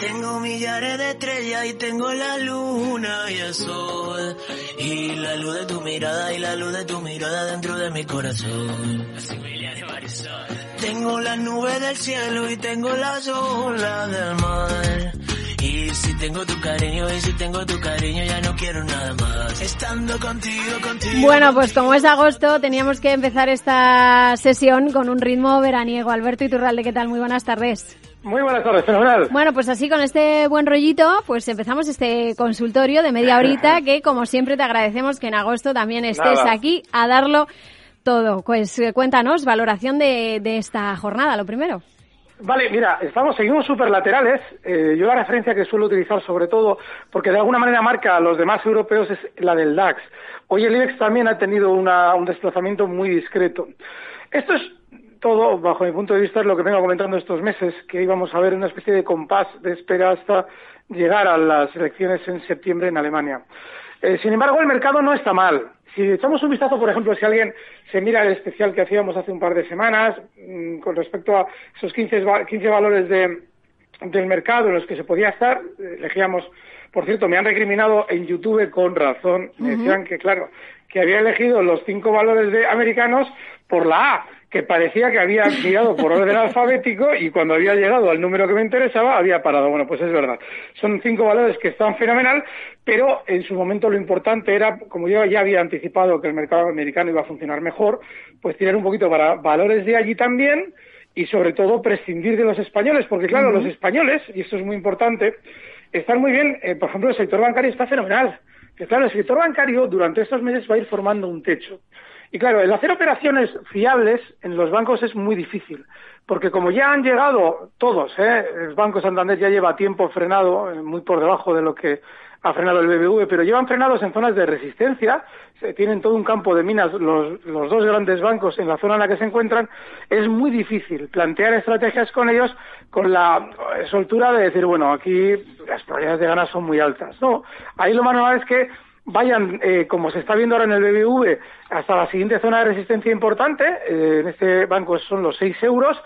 Tengo millares de estrellas y tengo la luna y el sol. Y la luz de tu mirada y la luz de tu mirada dentro de mi corazón. Tengo las nubes del cielo y tengo las olas del mar. Y si tengo tu cariño y si tengo tu cariño ya no quiero nada más. Estando contigo, contigo. Bueno, pues como es agosto, teníamos que empezar esta sesión con un ritmo veraniego. Alberto Iturralde, ¿qué tal? Muy buenas tardes. Muy buenas tardes, fenomenal. Bueno, pues así con este buen rollito, pues empezamos este consultorio de media horita que como siempre te agradecemos que en agosto también estés aquí a darlo todo. Pues eh, cuéntanos, valoración de, de esta jornada, lo primero. Vale, mira, estamos, seguimos super laterales. Eh, yo la referencia que suelo utilizar sobre todo, porque de alguna manera marca a los demás europeos, es la del DAX. Hoy el IBEX también ha tenido una, un desplazamiento muy discreto. Esto es todo, bajo mi punto de vista, es lo que vengo comentando estos meses, que íbamos a ver una especie de compás de espera hasta llegar a las elecciones en septiembre en Alemania. Eh, sin embargo, el mercado no está mal. Si echamos un vistazo, por ejemplo, si alguien se mira el especial que hacíamos hace un par de semanas mm, con respecto a esos 15, 15 valores de, del mercado en los que se podía estar, elegíamos, por cierto, me han recriminado en YouTube con razón, me decían que, claro, que había elegido los cinco valores de americanos por la A, que parecía que había mirado por orden alfabético y cuando había llegado al número que me interesaba había parado. Bueno, pues es verdad. Son cinco valores que están fenomenal, pero en su momento lo importante era, como yo ya había anticipado que el mercado americano iba a funcionar mejor, pues tirar un poquito para valores de allí también y sobre todo prescindir de los españoles, porque claro, los españoles, y esto es muy importante, están muy bien, eh, por ejemplo, el sector bancario está fenomenal. Que claro, el sector bancario durante estos meses va a ir formando un techo. Y claro, el hacer operaciones fiables en los bancos es muy difícil, porque como ya han llegado todos, ¿eh? el Banco Santander ya lleva tiempo frenado, eh, muy por debajo de lo que ha frenado el BBV, pero llevan frenados en zonas de resistencia, tienen todo un campo de minas los, los, dos grandes bancos en la zona en la que se encuentran, es muy difícil plantear estrategias con ellos con la soltura de decir, bueno, aquí las probabilidades de ganar son muy altas. No, ahí lo normal es que vayan, eh, como se está viendo ahora en el BBV, hasta la siguiente zona de resistencia importante, eh, en este banco son los 6 euros,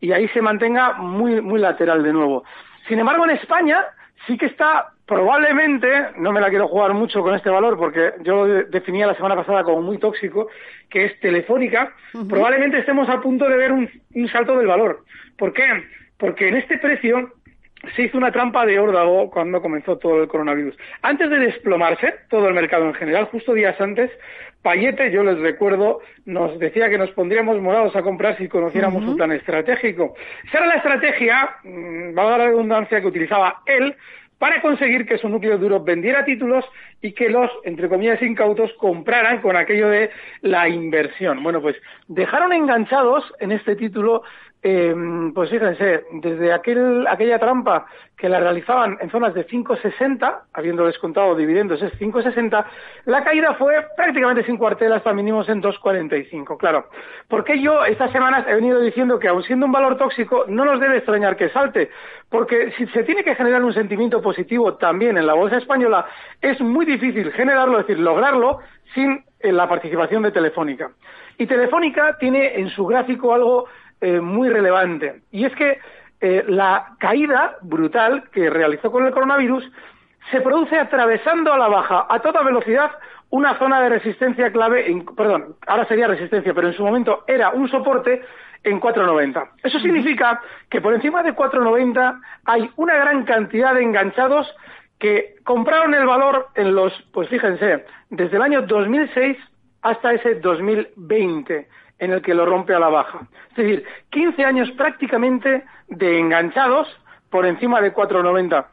y ahí se mantenga muy, muy lateral de nuevo. Sin embargo, en España sí que está probablemente, no me la quiero jugar mucho con este valor porque yo lo definía la semana pasada como muy tóxico, que es telefónica, probablemente estemos a punto de ver un, un salto del valor. ¿Por qué? Porque en este precio se hizo una trampa de órdago cuando comenzó todo el coronavirus. Antes de desplomarse todo el mercado en general, justo días antes, Payete, yo les recuerdo, nos decía que nos pondríamos morados a comprar si conociéramos su plan estratégico. Esa era la estrategia, mm, valga la redundancia, que utilizaba él para conseguir que su núcleo duro vendiera títulos y que los, entre comillas, incautos compraran con aquello de la inversión. Bueno, pues dejaron enganchados en este título eh, pues fíjense, desde aquel, aquella trampa que la realizaban en zonas de 5,60, habiendo descontado dividendos es 5,60, la caída fue prácticamente sin cuartel hasta mínimos en 2,45. Claro, porque yo estas semanas he venido diciendo que aun siendo un valor tóxico, no nos debe extrañar que salte, porque si se tiene que generar un sentimiento positivo también en la bolsa española, es muy difícil generarlo, es decir, lograrlo sin eh, la participación de Telefónica. Y Telefónica tiene en su gráfico algo eh, muy relevante. Y es que eh, la caída brutal que realizó con el coronavirus se produce atravesando a la baja a toda velocidad una zona de resistencia clave, en, perdón, ahora sería resistencia, pero en su momento era un soporte en 4.90. Eso significa que por encima de 4.90 hay una gran cantidad de enganchados que compraron el valor en los, pues fíjense, desde el año 2006 hasta ese 2020 en el que lo rompe a la baja. Es decir, 15 años prácticamente de enganchados por encima de 4,90.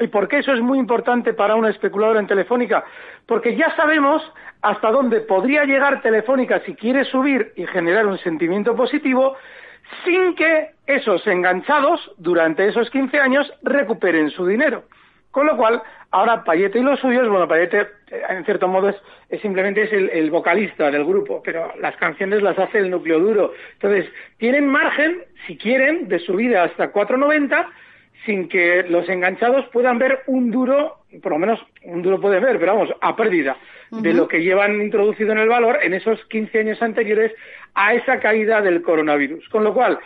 ¿Y por qué eso es muy importante para una especuladora en Telefónica? Porque ya sabemos hasta dónde podría llegar Telefónica si quiere subir y generar un sentimiento positivo sin que esos enganchados durante esos 15 años recuperen su dinero. Con lo cual, ahora Payete y los suyos, bueno, Payete eh, en cierto modo es, simplemente es el, vocalista del grupo, pero las canciones las hace el núcleo duro. Entonces, tienen margen, si quieren, de subida hasta 4.90 sin que los enganchados puedan ver un duro, por lo menos un duro puede ver, pero vamos, a pérdida de lo que llevan introducido en el valor en esos 15 años anteriores a esa caída del coronavirus. Con lo cual,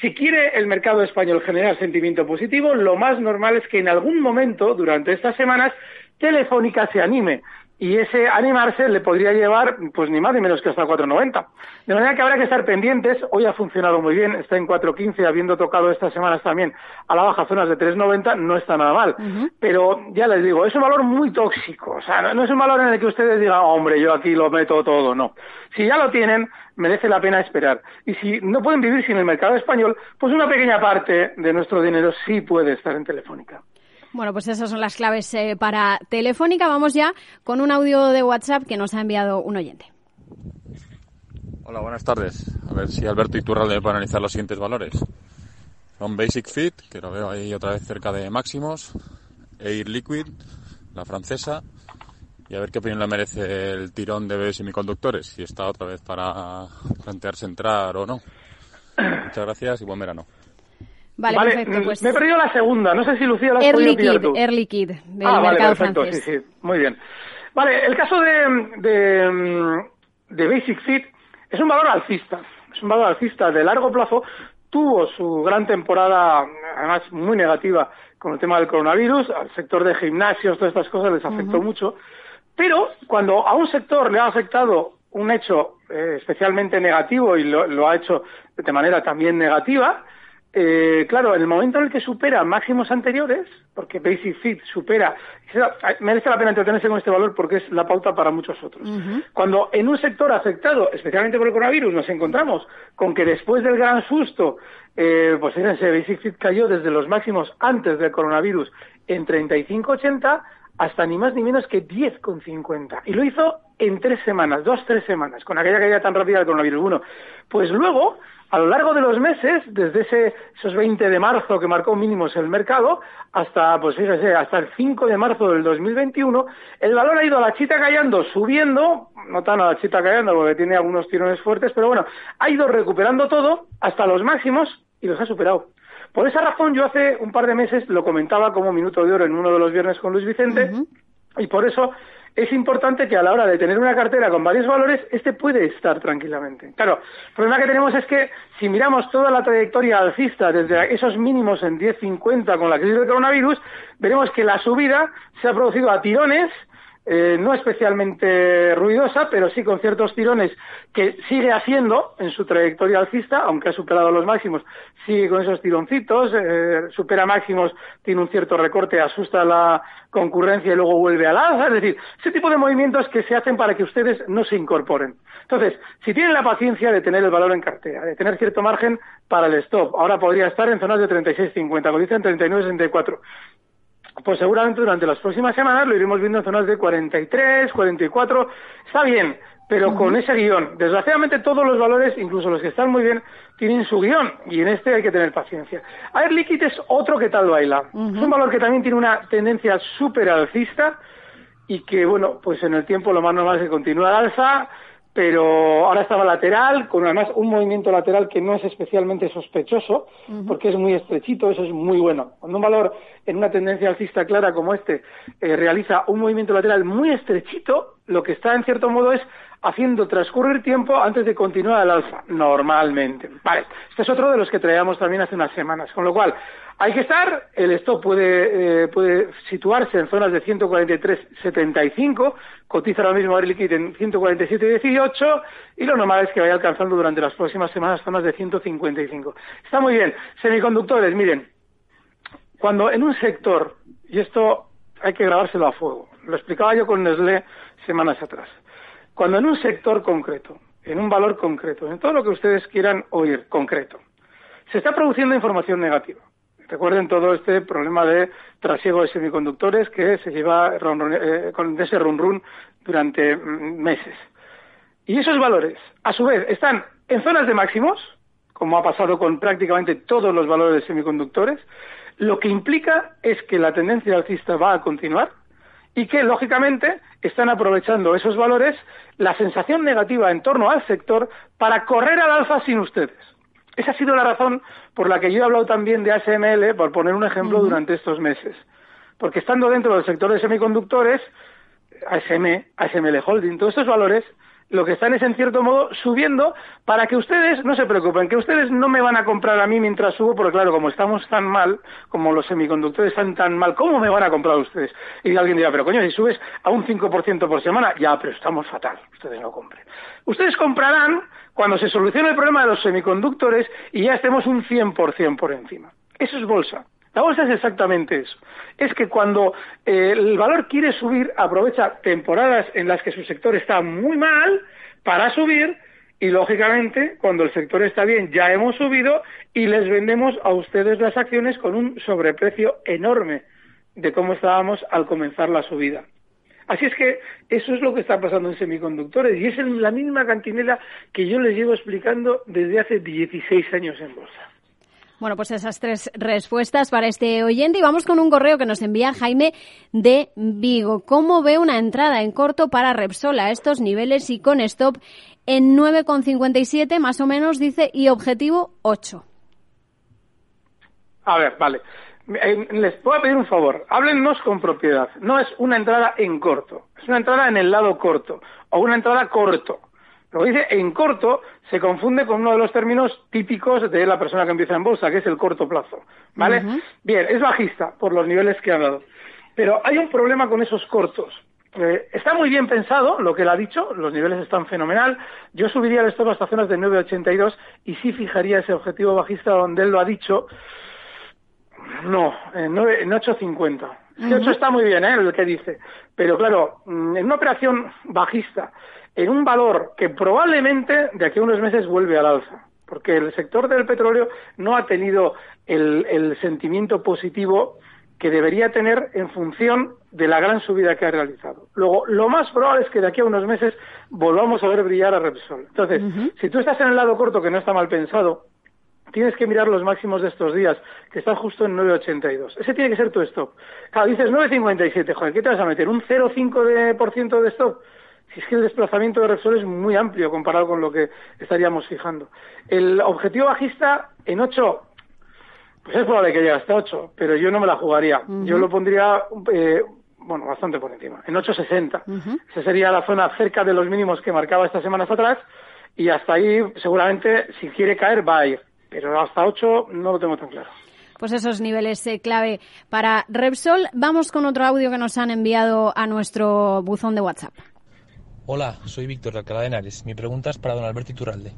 si quiere el mercado español generar sentimiento positivo, lo más normal es que en algún momento, durante estas semanas, Telefónica se anime y ese animarse le podría llevar, pues ni más ni menos que hasta 4.90. De manera que habrá que estar pendientes. Hoy ha funcionado muy bien, está en 4.15, habiendo tocado estas semanas también a la baja zonas de 3.90, no está nada mal. Pero ya les digo, es un valor muy tóxico. O sea, no, es un valor en el que ustedes digan, hombre, yo aquí lo meto todo. No. Si ya lo tienen, merece la pena esperar. Y si no pueden vivir sin el mercado español, pues una pequeña parte de nuestro dinero sí puede estar en Telefónica. Bueno, pues esas son las claves eh, para Telefónica. Vamos ya con un audio de WhatsApp que nos ha enviado un oyente. Hola, buenas tardes. A ver si Alberto Iturralde puede analizar los siguientes valores. Son Basic Fit, que lo veo ahí otra vez cerca de máximos, Air Liquid, la francesa, y a ver qué opinión le merece el tirón de semiconductores, si está otra vez para plantearse entrar o no. Muchas gracias y buen verano. Vale, perfecto. Mm, pues... Me he perdido la segunda. No sé si Lucía la has Air podido tú. Del ah, vale, perfecto. francés. Sí, sí. Muy bien. Vale, el caso de, de, mm, de Basic Fit es un valor alcista. Es un valor alcista de largo plazo. Tuvo su gran temporada, además muy negativa, con el tema del coronavirus. Al sector de gimnasios, todas estas cosas les afectó mucho. Pero cuando a un sector le ha afectado un hecho eh, especialmente negativo y lo, lo, ha hecho de manera también negativa, eh, claro, en el momento en el que supera máximos anteriores, porque Basic Fit supera, merece la pena entretenerse con este valor porque es la pauta para muchos otros. Cuando en un sector afectado, especialmente por el coronavirus, nos encontramos con que después del gran susto, eh, pues fíjense, Basic Fit cayó desde los máximos antes del coronavirus en 35,80 hasta ni más ni menos que 10,50. Y lo hizo en tres semanas, dos, tres semanas, con aquella caída tan rápida del coronavirus. Bueno, pues luego a lo largo de los meses, desde ese, esos 20 de marzo que marcó mínimos el mercado, hasta, pues fíjese, hasta el 5 de marzo del 2021, el valor ha ido a la chita callando, subiendo, no tan a la chita callando porque tiene algunos tirones fuertes, pero bueno, ha ido recuperando todo hasta los máximos y los ha superado. Por esa razón yo hace un par de meses lo comentaba como minuto de oro en uno de los viernes con Luis Vicente y por eso es importante que a la hora de tener una cartera con varios valores, este puede estar tranquilamente. Claro, el problema que tenemos es que si miramos toda la trayectoria alcista desde esos mínimos en 10.50 con la crisis del coronavirus, veremos que la subida se ha producido a tirones eh, no especialmente ruidosa, pero sí con ciertos tirones que sigue haciendo en su trayectoria alcista, aunque ha superado los máximos, sigue con esos tironcitos, eh, supera máximos, tiene un cierto recorte, asusta la concurrencia y luego vuelve al alza, es decir, ese tipo de movimientos que se hacen para que ustedes no se incorporen. Entonces, si tienen la paciencia de tener el valor en cartera, de tener cierto margen para el stop, ahora podría estar en zonas de 36.50, como dicen 39.64, pues seguramente durante las próximas semanas lo iremos viendo en zonas de 43, 44. Está bien, pero con ese guion. Desgraciadamente todos los valores, incluso los que están muy bien, tienen su guion y en este hay que tener paciencia. Air Liquid es otro que tal baila. Es un valor que también tiene una tendencia súper alcista y que, bueno, pues en el tiempo lo más normal es que continúe al alza pero ahora estaba lateral, con además un movimiento lateral que no es especialmente sospechoso, porque es muy estrechito, eso es muy bueno. Cuando un valor en una tendencia alcista clara como este eh, realiza un movimiento lateral muy estrechito, lo que está en cierto modo es haciendo transcurrir tiempo antes de continuar al alza, normalmente. Vale, este es otro de los que traíamos también hace unas semanas, con lo cual hay que estar, el stop puede, eh, puede situarse en zonas de 143.75, cotiza ahora mismo Air Liquid en 147.18 y lo normal es que vaya alcanzando durante las próximas semanas zonas de 155. Está muy bien. Semiconductores, miren, cuando en un sector, y esto hay que grabárselo a fuego, lo explicaba yo con Nestlé semanas atrás, cuando en un sector concreto, en un valor concreto, en todo lo que ustedes quieran oír concreto, se está produciendo información negativa. Recuerden todo este problema de trasiego de semiconductores que se lleva eh, con ese run run durante mm, meses. Y esos valores, a su vez, están en zonas de máximos, como ha pasado con prácticamente todos los valores de semiconductores, lo que implica es que la tendencia alcista va a continuar y que, lógicamente, están aprovechando esos valores, la sensación negativa en torno al sector, para correr al alza sin ustedes. Esa ha sido la razón por la que yo he hablado también de ASML, por poner un ejemplo, durante estos meses. Porque estando dentro del sector de semiconductores, ASM, ASML Holding, todos estos valores lo que están es en cierto modo subiendo para que ustedes no se preocupen, que ustedes no me van a comprar a mí mientras subo, porque claro, como estamos tan mal, como los semiconductores están tan mal, ¿cómo me van a comprar ustedes? Y alguien dirá, pero coño, si subes a un 5% por semana, ya, pero estamos fatal, ustedes no compren. Ustedes comprarán cuando se solucione el problema de los semiconductores y ya estemos un 100% por encima. Eso es bolsa. La bolsa es exactamente eso. Es que cuando eh, el valor quiere subir, aprovecha temporadas en las que su sector está muy mal para subir y, lógicamente, cuando el sector está bien, ya hemos subido y les vendemos a ustedes las acciones con un sobreprecio enorme de cómo estábamos al comenzar la subida. Así es que eso es lo que está pasando en semiconductores y es en la misma cantinela que yo les llevo explicando desde hace 16 años en bolsa. Bueno, pues esas tres respuestas para este oyente y vamos con un correo que nos envía Jaime de Vigo. ¿Cómo ve una entrada en corto para Repsol a estos niveles y con stop en 9,57 más o menos, dice, y objetivo 8? A ver, vale. Eh, les puedo pedir un favor. Háblennos con propiedad. No es una entrada en corto. Es una entrada en el lado corto o una entrada corto. Lo que dice en corto se confunde con uno de los términos típicos de la persona que empieza en bolsa, que es el corto plazo. ¿Vale? Bien, es bajista por los niveles que ha dado. Pero hay un problema con esos cortos. Eh, está muy bien pensado lo que él ha dicho, los niveles están fenomenal. Yo subiría el stop hasta zonas de 9.82 y sí fijaría ese objetivo bajista donde él lo ha dicho. No, en, 9, en 8.50. 8 está muy bien, ¿eh? El que dice. Pero claro, mm, en una operación bajista en un valor que probablemente de aquí a unos meses vuelve al alza, porque el sector del petróleo no ha tenido el, sentimiento positivo que debería tener en función de la gran subida que ha realizado. Luego, lo más probable es que de aquí a unos meses volvamos a ver brillar a Repsol. Entonces, si tú estás en el lado corto, que no está mal pensado, tienes que mirar los máximos de estos días, que están justo en 9,82. Ese tiene que ser tu stop. Claro, dices 9,57, joder, ¿qué te vas a meter? ¿Un 0,5% de stop? Si es que el desplazamiento de Repsol es muy amplio comparado con lo que estaríamos fijando. El objetivo bajista en 8, pues es probable que llegue hasta 8, pero yo no me la jugaría. Yo lo pondría, eh, bueno, bastante por encima, en 8,60. Esa sería la zona cerca de los mínimos que marcaba estas semanas atrás y hasta ahí seguramente si quiere caer va a ir, pero hasta 8 no lo tengo tan claro pues esos niveles eh, clave para Repsol. Vamos con otro audio que nos han enviado a nuestro buzón de WhatsApp. Hola, soy Víctor de Alcalá de Henares. Mi pregunta es para don Alberto Iturralde.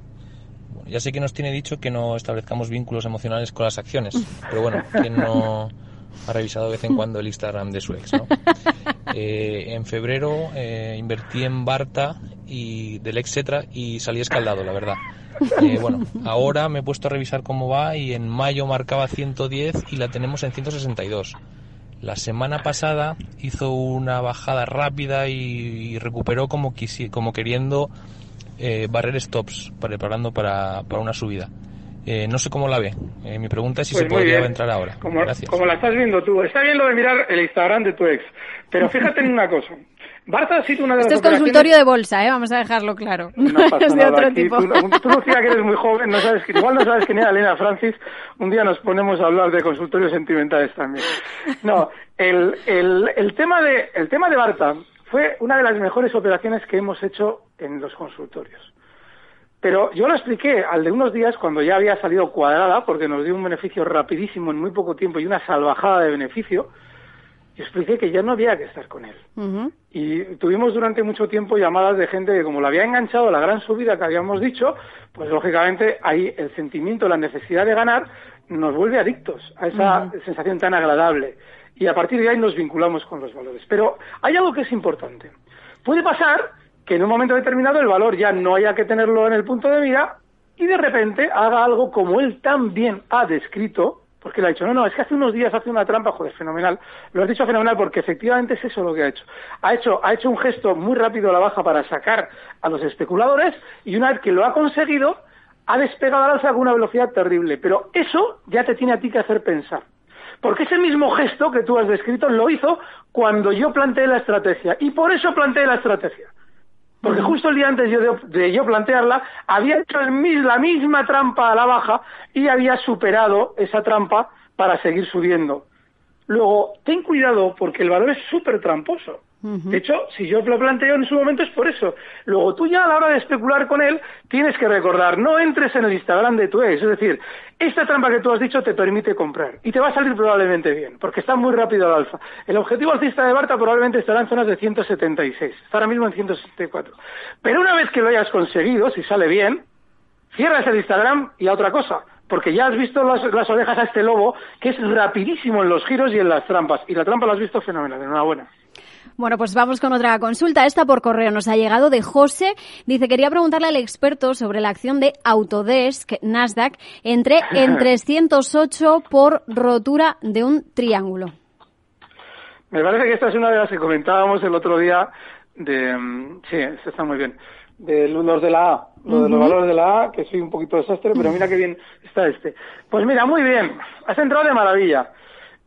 ya sé que nos tiene dicho que no establezcamos vínculos emocionales con las acciones, pero bueno, ¿quién no ha revisado de vez en cuando el Instagram de su ex? ¿no? Eh, en febrero eh, invertí en Barta y del Exetra y salí escaldado, la verdad. Eh, bueno, ahora me he puesto a revisar cómo va y en mayo marcaba 110 y la tenemos en 162. La semana pasada hizo una bajada rápida y, recuperó como, como queriendo eh, barrer stops, preparando para, para una subida. Eh, no sé cómo la ve. Eh, mi pregunta es si pues se podría entrar ahora. Como, como la estás viendo tú. Está bien lo de mirar el Instagram de tu ex. Pero fíjate en una cosa. Barta ha sido una de Esto es consultorio de bolsa, ¿eh? vamos a dejarlo claro. No pasa es de otro tipo. Tú, tú, Lucía, que eres muy joven, no sabes igual no sabes quién era Elena Francis. Un día nos ponemos a hablar de consultorios sentimentales también. No, el, el, el, tema de, el tema de Barta fue una de las mejores operaciones que hemos hecho en los consultorios. Pero yo lo expliqué al de unos días cuando ya había salido cuadrada, porque nos dio un beneficio rapidísimo en muy poco tiempo y una salvajada de beneficio y expliqué que ya no había que estar con él. Y tuvimos durante mucho tiempo llamadas de gente que como le había enganchado la gran subida que habíamos dicho, pues lógicamente ahí el sentimiento, la necesidad de ganar nos vuelve adictos a esa sensación tan agradable. Y a partir de ahí nos vinculamos con los valores. Pero hay algo que es importante. Puede pasar que en un momento determinado el valor ya no haya que tenerlo en el punto de mira y de repente haga algo como él también ha descrito, porque le ha dicho, no, no, es que hace unos días hace una trampa, joder, fenomenal. Lo has dicho fenomenal porque efectivamente es eso lo que ha hecho. Ha hecho, ha hecho un gesto muy rápido a la baja para sacar a los especuladores y una vez que lo ha conseguido, ha despegado al alza con una velocidad terrible, pero eso ya te tiene a ti que hacer pensar. Porque ese mismo gesto que tú has descrito lo hizo cuando yo planteé la estrategia. Y por eso planteé la estrategia. Porque justo el día antes de, yo plantearla, había hecho la misma trampa a la baja y había superado esa trampa para seguir subiendo. Luego, ten cuidado porque el valor es súper tramposo. De hecho, si yo lo planteo en su momento es por eso. Luego, tú ya a la hora de especular con él, tienes que recordar, no entres en el Instagram de tu ex. Es decir, esta trampa que tú has dicho te permite comprar. Y te va a salir probablemente bien, porque está muy rápido al alza. El objetivo alcista de Barta probablemente estará en zonas de 176. Está ahora mismo en 164. Pero una vez que lo hayas conseguido, si sale bien, cierras el Instagram y a otra cosa porque ya has visto las, las, orejas a este lobo, que es rapidísimo en los giros y en las trampas. Y la trampa la has visto fenomenal. Enhorabuena. Bueno, pues vamos con otra consulta. Esta por correo nos ha llegado de José. Dice, quería preguntarle al experto sobre la acción de Autodesk Nasdaq entre en 308 por rotura de un triángulo. Me parece que esta es una de las que comentábamos el otro día de... Mm, sí, está muy bien. De los de la A, lo de los valores de la A, que soy un poquito desastre, pero mira qué bien está este. Pues mira, muy bien, has entrado de maravilla.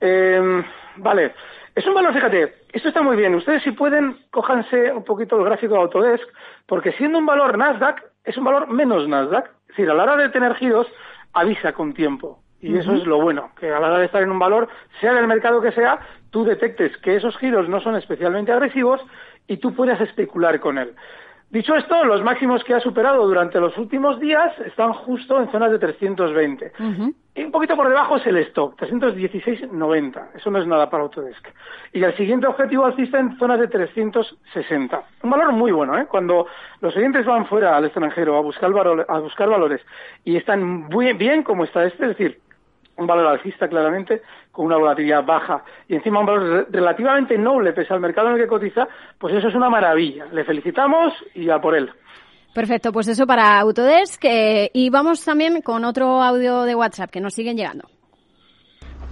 Eh, vale, es un valor, fíjate, esto está muy bien. Ustedes si pueden, cójanse un poquito el gráfico de Autodesk, porque siendo un valor Nasdaq, es un valor menos Nasdaq. Es decir, a la hora de tener giros, avisa con tiempo. Y eso es lo bueno, que a la hora de estar en un valor, sea del mercado que sea, tú detectes que esos giros no son especialmente agresivos y tú puedes especular con él. Dicho esto, los máximos que ha superado durante los últimos días están justo en zonas de 320. Y un poquito por debajo es el stop, 316.90. Eso no es nada para Autodesk. Y el siguiente objetivo alcista en zonas de 360. Un valor muy bueno, ¿eh? Cuando los oyentes van fuera al extranjero a buscar, a buscar valores y están muy bien como está este, es decir, un valor alcista claramente, con una volatilidad baja y encima un valor relativamente noble pese al mercado en el que cotiza, pues eso es una maravilla. Le felicitamos y a por él. Perfecto, pues eso para Autodesk. Eh, y vamos también con otro audio de WhatsApp que nos siguen llegando.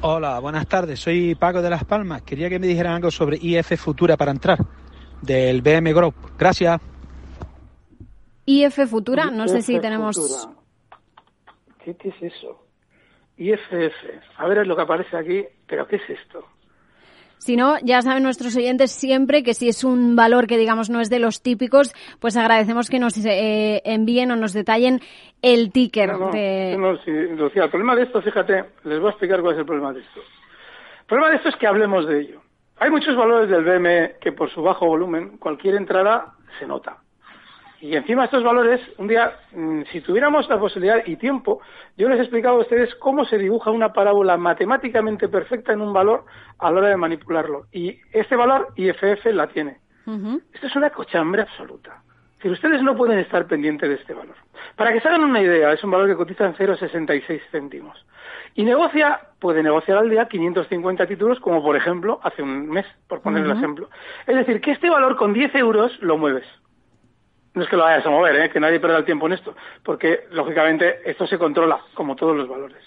Hola, buenas tardes. Soy Paco de Las Palmas. Quería que me dijeran algo sobre IF Futura para entrar del BM Group. Gracias. IF Futura, no sé si tenemos. ¿Qué es eso? IFF. A ver es lo que aparece aquí, pero ¿qué es esto? Si no, ya saben nuestros oyentes siempre que si es un valor que digamos no es de los típicos, pues agradecemos que nos eh, envíen o nos detallen el ticker. No, de... no, sí, Lucía, el problema de esto, fíjate, les voy a explicar cuál es el problema de esto. El problema de esto es que hablemos de ello. Hay muchos valores del BME que por su bajo volumen, cualquier entrada se nota. Y encima estos valores, un día, mm, si tuviéramos la posibilidad y tiempo, yo les he explicado a ustedes cómo se dibuja una parábola matemáticamente perfecta en un valor a la hora de manipularlo. Y este valor IFF la tiene. Esto es una cochambre absoluta. Si ustedes no pueden estar pendientes de este valor. Para que se hagan una idea, es un valor que cotiza en 0,66 céntimos. Y negocia, puede negociar al día 550 títulos, como por ejemplo hace un mes, por poner el ejemplo. Es decir, que este valor con 10 euros lo mueves no es que lo vayas a mover, ¿eh? que nadie pierda el tiempo en esto, porque lógicamente esto se controla, como todos los valores.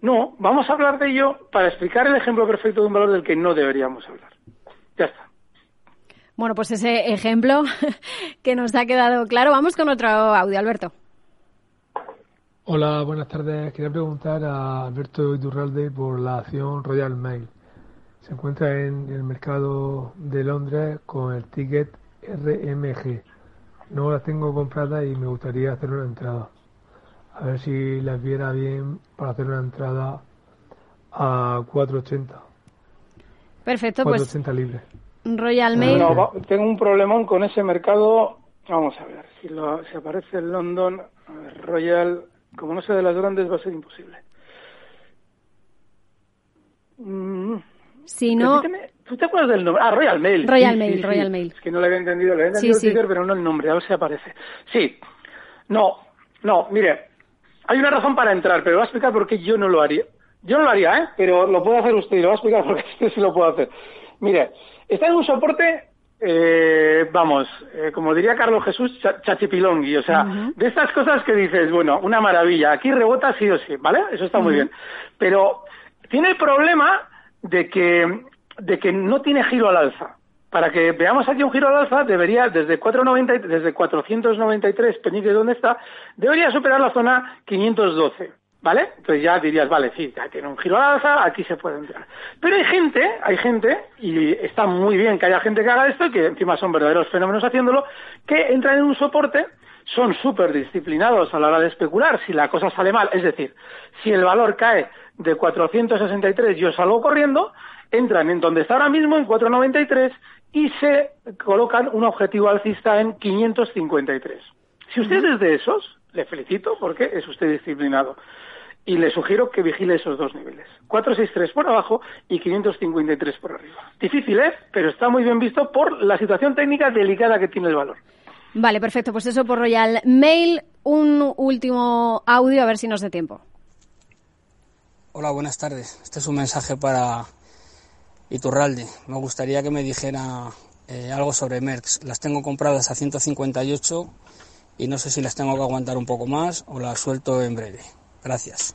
No, vamos a hablar de ello para explicar el ejemplo perfecto de un valor del que no deberíamos hablar. Ya está. Bueno, pues ese ejemplo que nos ha quedado claro. Vamos con otro audio, Alberto. Hola, buenas tardes. Quería preguntar a Alberto Iturralde por la acción Royal Mail. Se encuentra en el mercado de Londres con el ticket RMG. No las tengo compradas y me gustaría hacer una entrada. A ver si las viera bien para hacer una entrada a 4.80. Perfecto, 480 pues. libre. Royal Mail. No, tengo un problemón con ese mercado. Vamos a ver, si, lo, si aparece en London, Royal, como no sé de las grandes, va a ser imposible. Mm. Si no. ¿Tú te acuerdas del nombre? Ah, Royal Mail. Royal Mail, Royal Mail. Es que no le había entendido, le había entendido el ticker, pero no el nombre, a ver si aparece. Sí. No, no, mire, hay una razón para entrar, pero voy a explicar por qué yo no lo haría. Yo no lo haría, ¿eh? Pero lo puede hacer usted y lo voy a explicar por qué usted sí lo puede hacer. Mire, está en un soporte, eh, vamos, eh, como diría Carlos Jesús, chachipilongui, o sea, de estas cosas que dices, bueno, una maravilla, aquí rebota sí o sí, ¿vale? Eso está muy bien. Pero tiene el problema de que de que no tiene giro al alza. para que veamos aquí un giro al alza, debería, desde 490, desde 493, pendiente de dónde está, debería superar la zona 512. ¿Vale? Entonces ya dirías, vale, sí, ya tiene un giro al alza, aquí se puede entrar. Pero hay gente, hay gente, y está muy bien que haya gente que haga esto, que encima son verdaderos fenómenos haciéndolo, que entran en un soporte, son súper disciplinados a la hora de especular si la cosa sale mal. Es decir, si el valor cae de 463 yo salgo corriendo, entran en donde está ahora mismo, en 493, y se colocan un objetivo alcista en 553. Si usted es de esos, le felicito porque es usted disciplinado. Y le sugiero que vigile esos dos niveles. 463 por abajo y 553 por arriba. Difícil, ¿eh? Pero está muy bien visto por la situación técnica delicada que tiene el valor. Vale, perfecto. Pues eso por Royal Mail. Un último audio, a ver si nos da tiempo. Hola, buenas tardes. Este es un mensaje para Iturralde. Me gustaría que me dijera eh, algo sobre Merckx. Las tengo compradas a 158 y no sé si las tengo que aguantar un poco más o las suelto en breve. Gracias.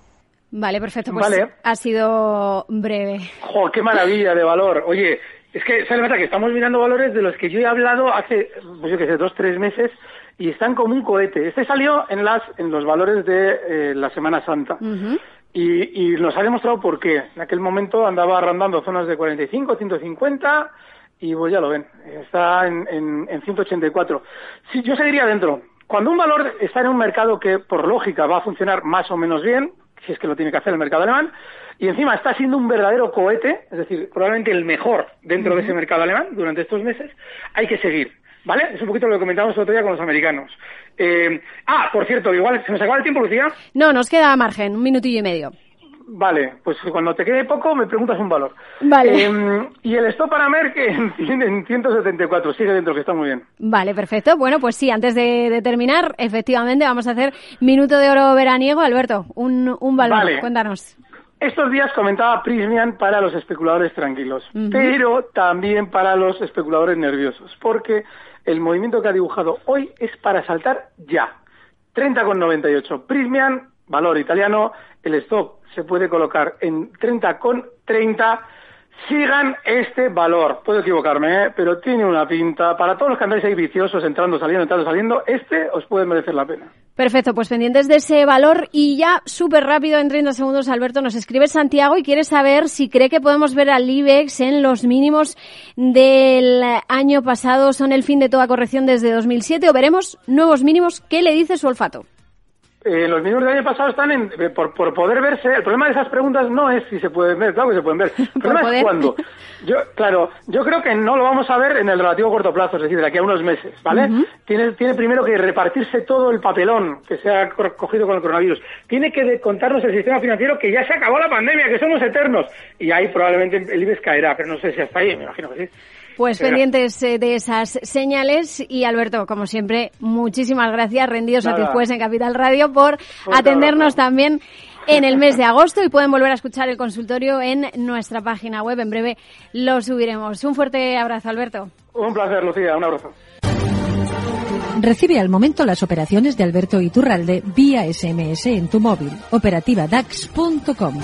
Vale, perfecto. Pues vale. ha sido breve. ¡Jo, qué maravilla de valor! Oye, es que, ¿sabes que estamos mirando valores de los que yo he hablado hace, pues yo que sé, dos, tres meses y están como un cohete. Este salió en, las, en los valores de eh, la Semana Santa. Y, y, nos ha demostrado por qué. En aquel momento andaba rondando zonas de 45, 150 y pues ya lo ven, está en, en, en 184. Sí, yo seguiría dentro. Cuando un valor está en un mercado que por lógica va a funcionar más o menos bien, si es que lo tiene que hacer el mercado alemán, y encima está siendo un verdadero cohete, es decir, probablemente el mejor dentro de ese mercado alemán durante estos meses, hay que seguir. ¿Vale? Es un poquito lo que comentamos el otro día con los americanos. Eh, ah, por cierto, igual, ¿se nos acaba el tiempo, Lucía? No, nos queda margen, un minutillo y medio. Vale, pues cuando te quede poco me preguntas un valor. Vale. Em, y el stop para Merck en, en 174, sigue dentro, que está muy bien. Vale, perfecto. Bueno, pues sí, antes de, terminar, efectivamente vamos a hacer minuto de oro veraniego. Alberto, un, un valor, vale. cuéntanos. Estos días comentaba Prismian para los especuladores tranquilos, pero también para los especuladores nerviosos, porque el movimiento que ha dibujado hoy es para saltar ya. 30,98. Prismian, valor italiano, el stop se puede colocar en 30,30. Sigan este valor. Puedo equivocarme, ¿eh? pero tiene una pinta. Para todos los que andáis ahí viciosos, entrando, saliendo, entrando, saliendo, este os puede merecer la pena. Perfecto, pues pendientes de ese valor y ya súper rápido, en 30 segundos, Alberto, nos escribe Santiago y quiere saber si cree que podemos ver al IBEX en los mínimos del año pasado, son el fin de toda corrección desde 2007 o veremos nuevos mínimos. ¿Qué le dice su olfato? Eh, los mínimos del año pasado están en, eh, por, por, poder verse. El problema de esas preguntas no es si se pueden ver, claro que se pueden ver. El problema es cuándo. Yo, claro, yo creo que no lo vamos a ver en el relativo corto plazo, es decir, de aquí a unos meses, ¿vale? tiene, tiene primero que repartirse todo el papelón que se ha cogido con el coronavirus. Tiene que contarnos el sistema financiero que ya se acabó la pandemia, que somos eternos. Y ahí probablemente el IBEX caerá, pero no sé si hasta ahí, me imagino que sí. Pues pendientes eh, de esas señales y Alberto, como siempre, muchísimas gracias, rendidos satisfechos en Capital Radio por atendernos también en el mes de agosto y pueden volver a escuchar el consultorio en nuestra página web. En breve lo subiremos. Un fuerte abrazo, Alberto. Un placer, Lucía. Un abrazo. Recibe al momento las operaciones de Alberto Iturralde vía SMS en tu móvil. Operativa DAX.com.